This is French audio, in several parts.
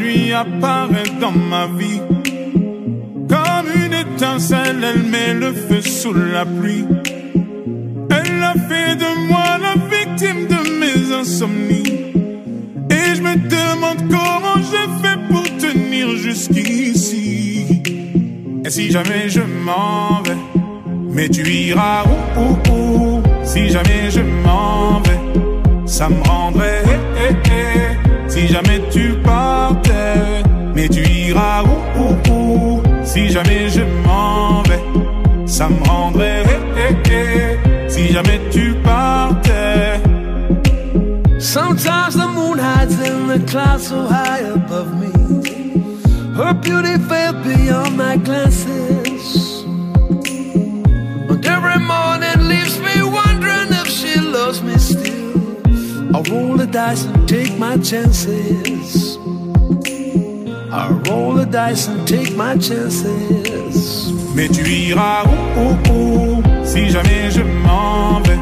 nuit apparaît dans ma vie. Comme une étincelle, elle met le feu sous la pluie. Elle a fait de moi la victime de mes insomnies. Et je me demande comment je fais pour tenir jusqu'ici. Et si jamais je m'en vais, mais tu iras où, où, où? Si jamais je m'en vais, ça me rendrait. Eh, eh, eh. Si jamais tu partais, mais tu iras où, où, où? Si jamais je m'en vais, ça me rendrait. Si jamais tu partais. Sometimes the moon hides in the clouds so high above me. Her beauty fell beyond my glances. And every morning leaves me wondering if she loves me still. I roll the dice and take my chances. I roll the dice and take my chances. Mais tu iras où, où, où Si jamais je m'en vais,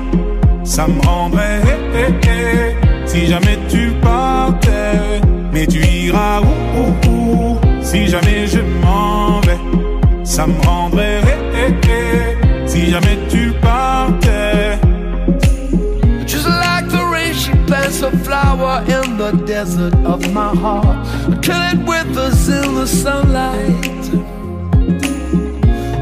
ça me rendrait. Si jamais tu partais, mais tu iras où, où, où Si jamais je m'en vais, ça me rendrait. Si jamais tu partais. Plants a flower in the desert of my heart. Kill it with us in the sunlight.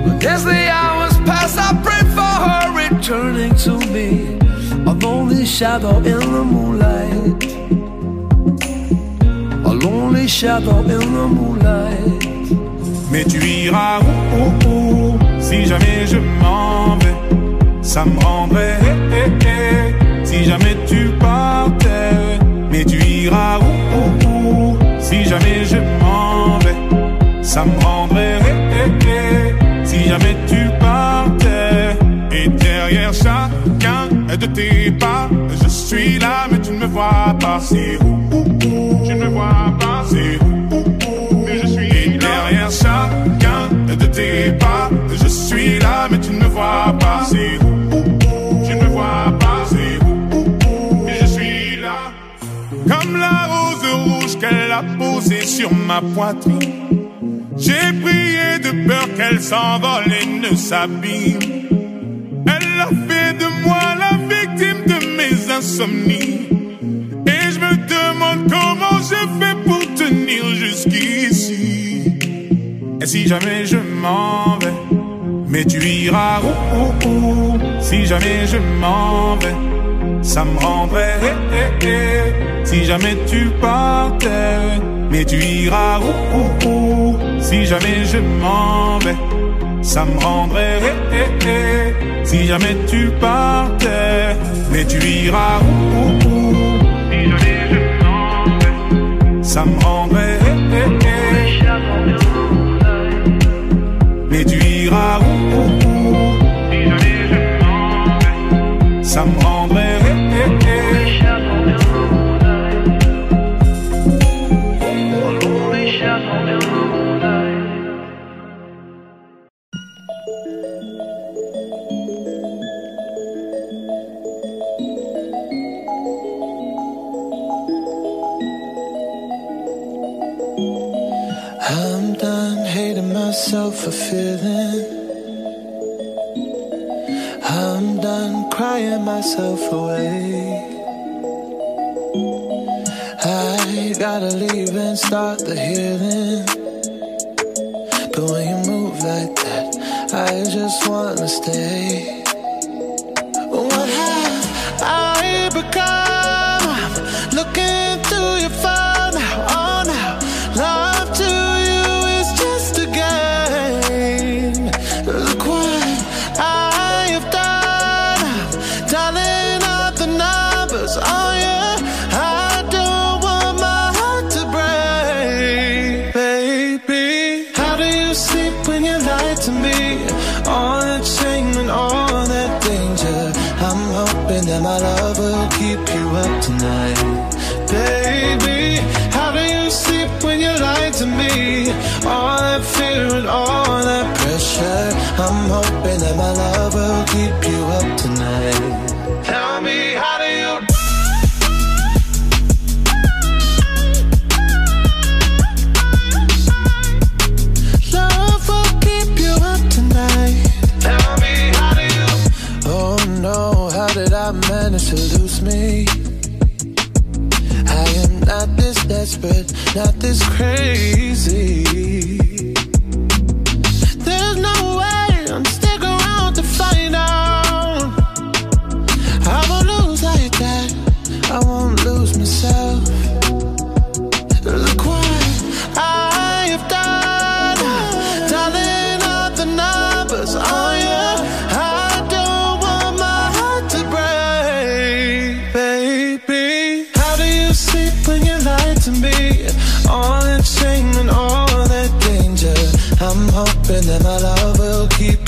But as the hours pass, I pray for her returning to me. A lonely shadow in the moonlight. A lonely shadow in the moonlight. Mais tu iras où, oh, où, oh, où oh, Si jamais je m'en vais, ça me rendrait. Eh, eh, eh. Si jamais tu partais, mais tu iras où, où, où? Si jamais je m'en vais, ça me rendrait. Si jamais tu partais, et derrière chacun de tes pas, je suis là, mais tu ne me vois pas. C'est où, où, où? Tu ne me vois pas. C'est où, où, où? Mais je suis et derrière chacun de tes pas, je suis là, mais tu ne me vois pas. C'est où, posée sur ma poitrine. J'ai prié de peur qu'elle s'envole et ne s'abîme. Elle a fait de moi la victime de mes insomnies. Et je me demande comment je fais pour tenir jusqu'ici. Et si jamais je m'en vais, mais tu iras où, où, où? Si jamais je m'en vais, ça me rendrait. Si jamais tu partais, mais tu iras où, où, où? Si jamais je m'en vais, ça me rendrait. Si jamais tu partais, mais tu iras où, où, où? Si jamais je m'en vais, ça me rendrait. Mais tu iras où, myself away. I gotta leave and start the healing. But when you move like that, I just wanna stay. What have I become? Not this crazy.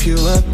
You up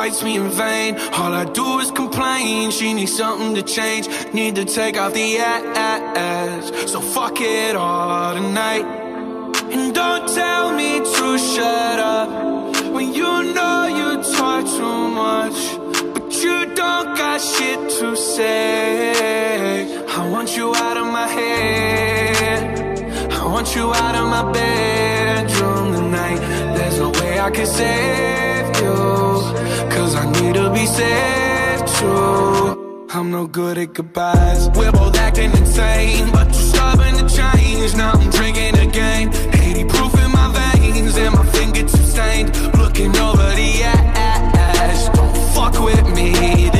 spites me in vain. All I do is complain. She needs something to change. Need to take off the ass. So fuck it all tonight. And don't tell me to shut up when you know you talk too much. But you don't got shit to say. I want you out of my head. I want you out of my bedroom tonight. There's no way I can I need to be saved too I'm no good at goodbyes. We're both acting insane But you're stubborn to change. Now I'm drinking again. 80 proof in my veins And my fingertips stained. Looking over the ash Don't fuck with me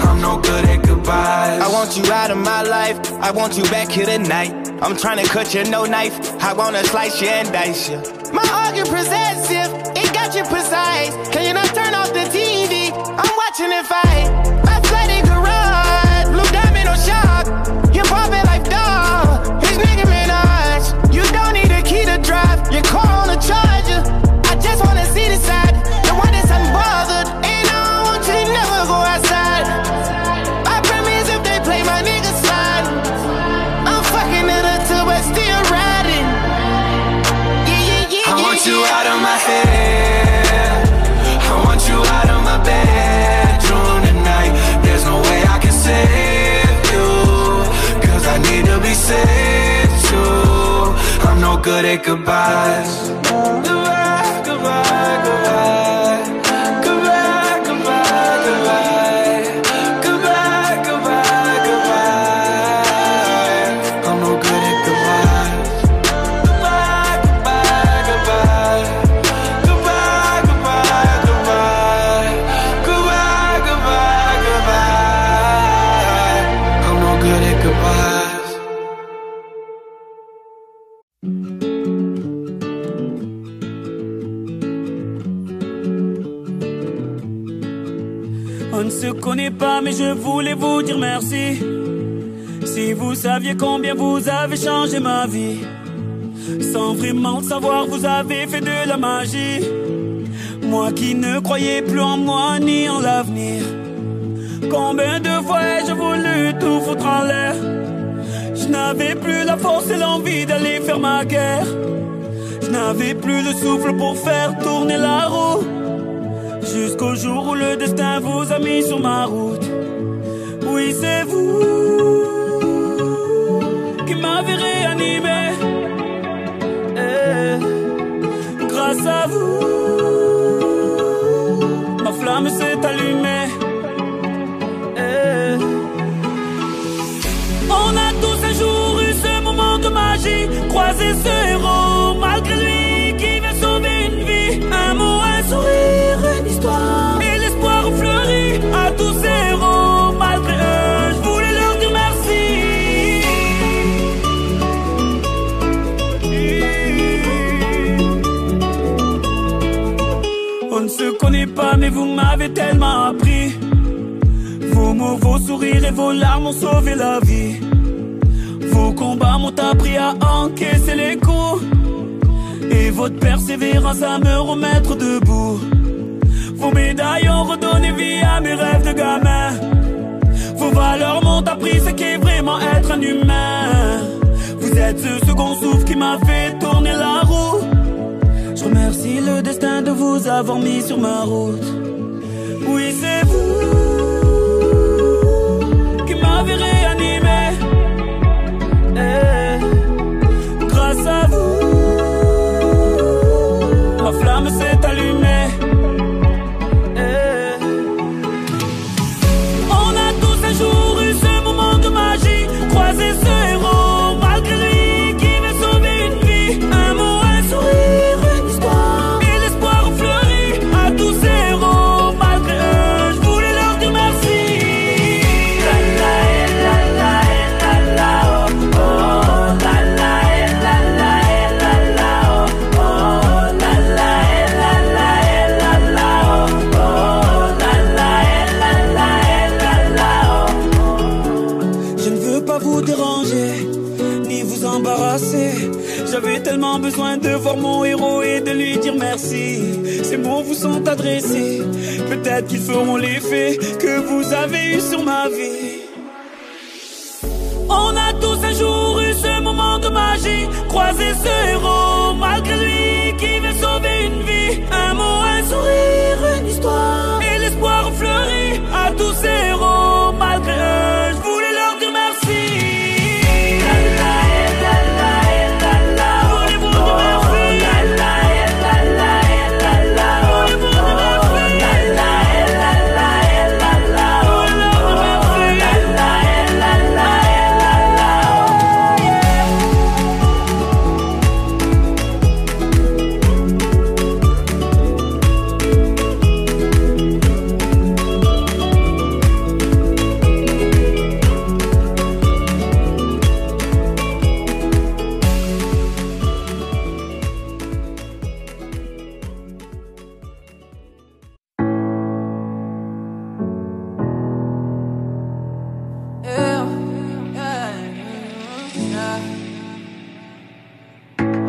I'm no good at goodbyes. I want you out of my life. I want you back here tonight. I'm trying to cut you no knife. I wanna slice you and dice you. My argument possessive It got you precise. Can you not turn off the TV? I'm watching it fight good at goodbyes. Voulais vous dire merci? Si vous saviez combien vous avez changé ma vie, sans vraiment savoir, vous avez fait de la magie. Moi qui ne croyais plus en moi ni en l'avenir. Combien de fois ai-je voulu tout foutre en l'air? Je n'avais plus la force et l'envie d'aller faire ma guerre. Je n'avais plus le souffle pour faire tourner la roue. Jusqu'au jour où le destin vous a mis sur ma route. C'est vous qui m'avez réanimé. Eh, grâce à vous, tellement appris Vos mots, vos sourires et vos larmes ont sauvé la vie Vos combats m'ont appris à encaisser les coups Et votre persévérance à me remettre debout. Vos médailles ont redonné vie à mes rêves de gamin. Vos valeurs m'ont appris ce qu'est vraiment être un humain. Vous êtes ce second souffle qui m'a fait tourner la roue. Je remercie le destin de vous avoir mis sur ma route. Oui, c'est vous qui m'avez réanimé. Eh, feront l'effet que vous avez eu sur ma vie. On a tous un jour eu ce moment de magie, croisé ce héros, malgré lui qui veut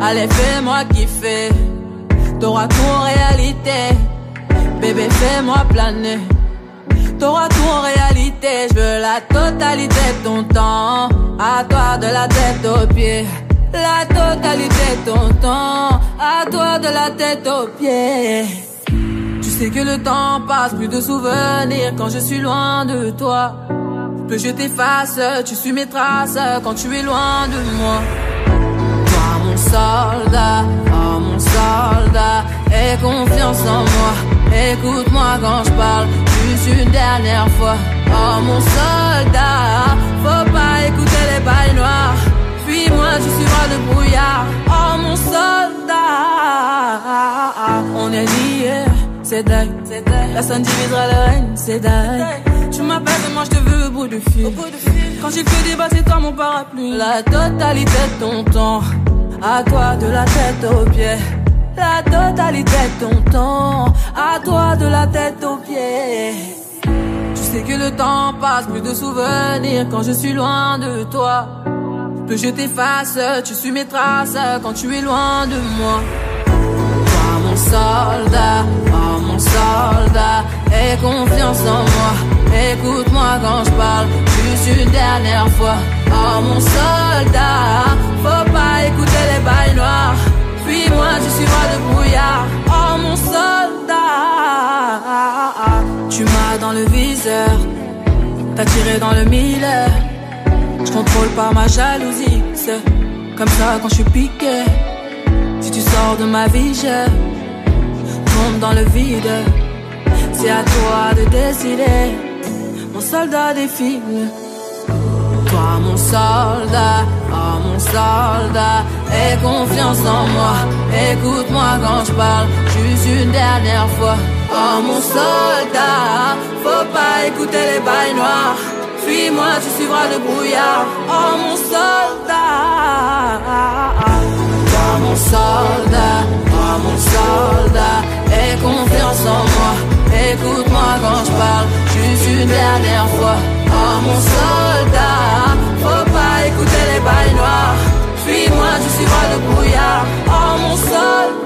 Allez, fais-moi kiffer. T'auras tout en réalité. Bébé, fais-moi planer. T'auras tout en réalité. Je veux la totalité de ton temps. À toi de la tête aux pieds. La totalité de ton temps. À toi de la tête aux pieds. Tu sais que le temps passe, plus de souvenirs quand je suis loin de toi. Que je t'efface, tu suis mes traces quand tu es loin de moi. Soldat, oh mon soldat, aie confiance en moi. Écoute-moi quand je parle, juste une dernière fois. Oh mon soldat, faut pas écouter les bails noirs. Puis-moi, tu suivras le brouillard. Oh mon soldat, on est liés, c'est dingue. Personne divisera le règne, c'est dingue. Tu m'appelles et moi je te veux au bout du fil. Quand j'ai que des c'est toi mon parapluie. La totalité de ton temps, à toi de la tête aux pieds. La totalité de ton temps, à toi de la tête aux pieds. Tu sais que le temps passe, plus de souvenirs quand je suis loin de toi. Que je t'efface, tu suis mes traces quand tu es loin de moi. Toi mon soldat, oh mon soldat, aie confiance en moi. Écoute-moi quand je parle, juste une dernière fois. Oh mon soldat, faut pas écouter les bails noirs. Puis-moi, tu suivras le brouillard. Oh mon soldat, tu m'as dans le viseur, t'as tiré dans le mille. Je contrôle pas ma jalousie, c'est comme ça quand je suis piqué. Si tu sors de ma vie, je tombe dans le vide. C'est à toi de décider, mon soldat défile. Toi, mon soldat, oh mon soldat, aie confiance en moi. Écoute-moi quand je parle, juste une dernière fois. Oh mon soldat, faut pas écouter les bails noirs. Fuis-moi, tu suivras le brouillard. Oh mon soldat, toi mon soldat, oh mon soldat, aie confiance en moi. Écoute-moi quand je parle, juste une dernière fois. Oh mon soldat, faut pas écouter les bails noirs. Fuis-moi, tu suivras le brouillard. Oh mon soldat.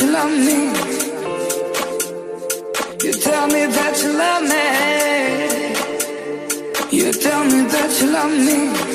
you love me. You tell me that you love me. You tell me that you love me.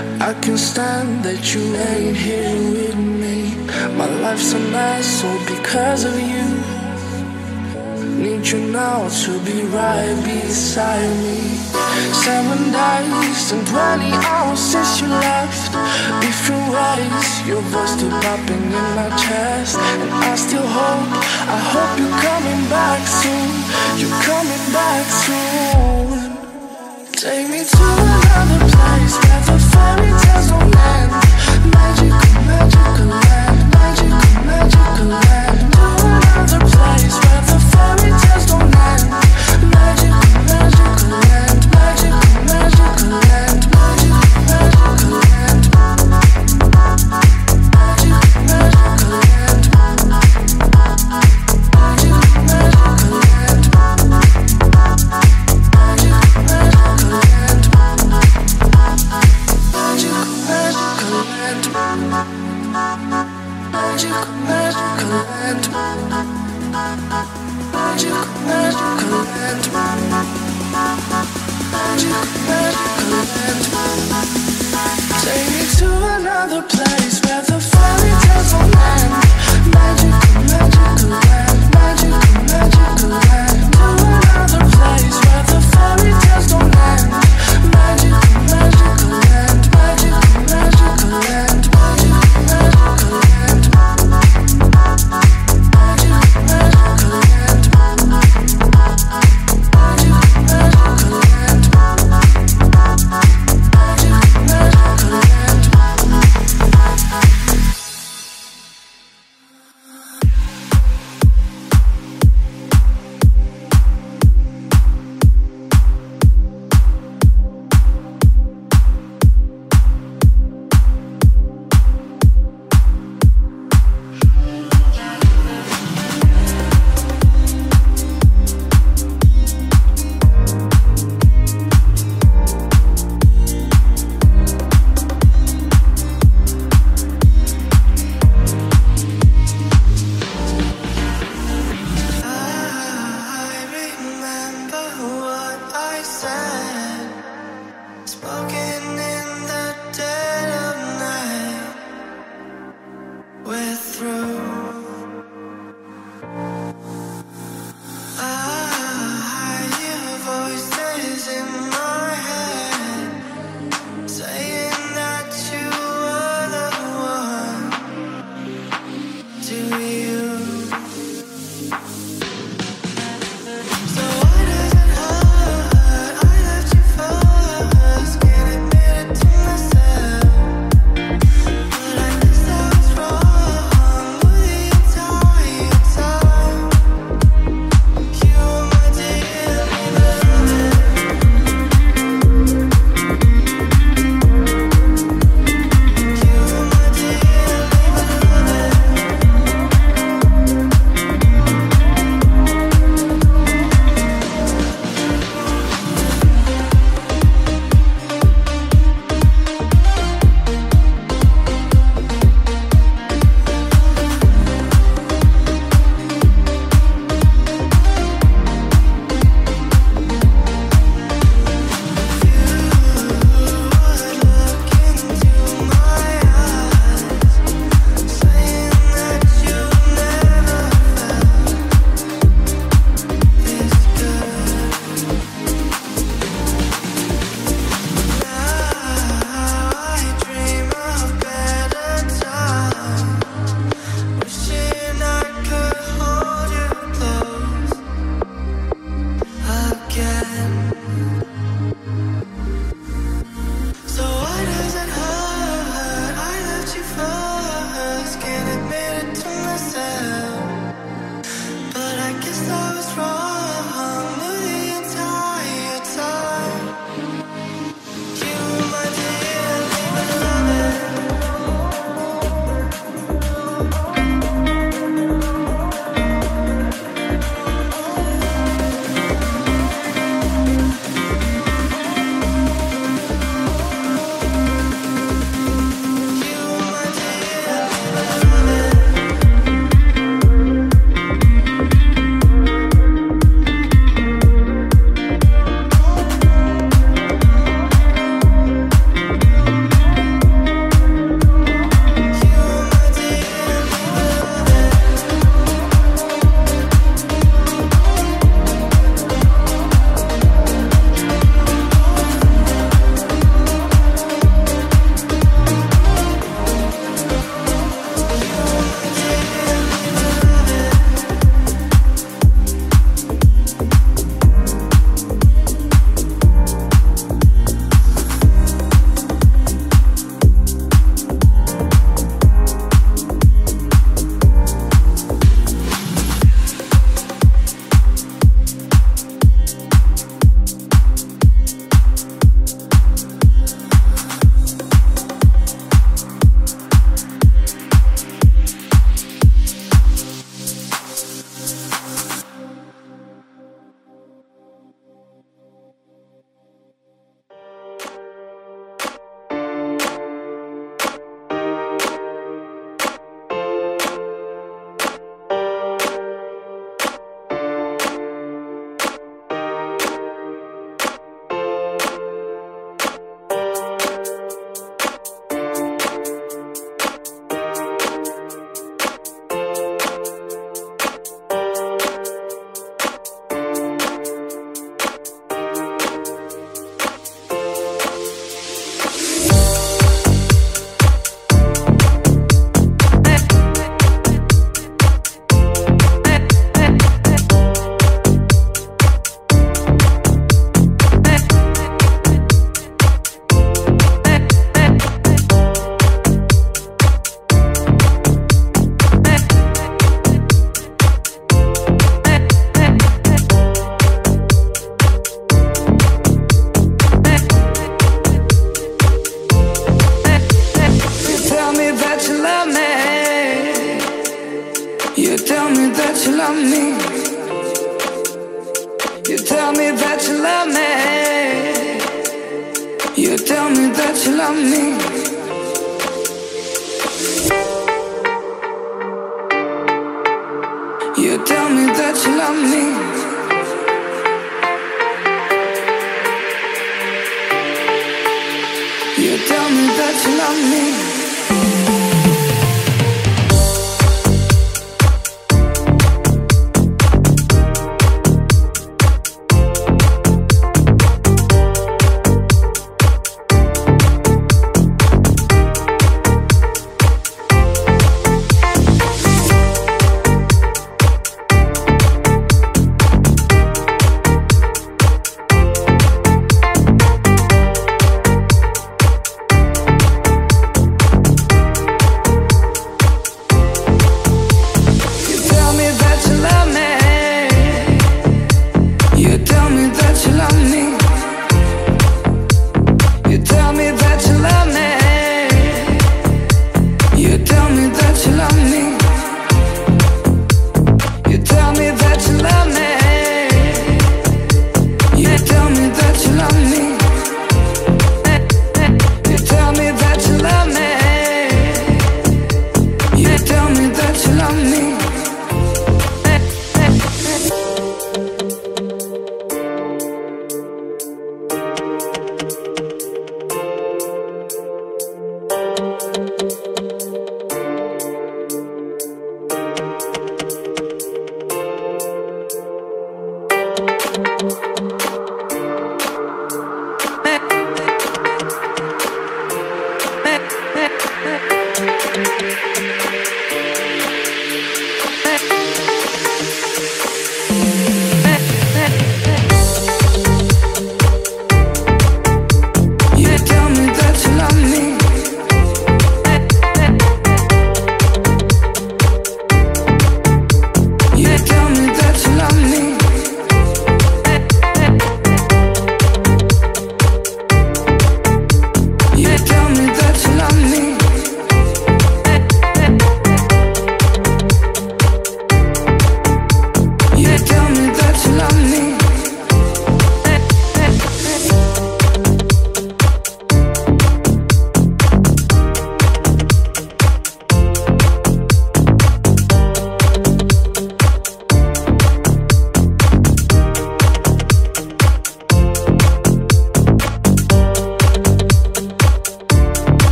I can stand that you ain't here with me. My life's a mess all because of you. Need you now to be right beside me. Seven days and 20 hours since you left. Different ways, your voice still popping in my chest. And I still hope, I hope you're coming back soon. You're coming back soon. Take me to another place, magical land, magical magical land, no other place.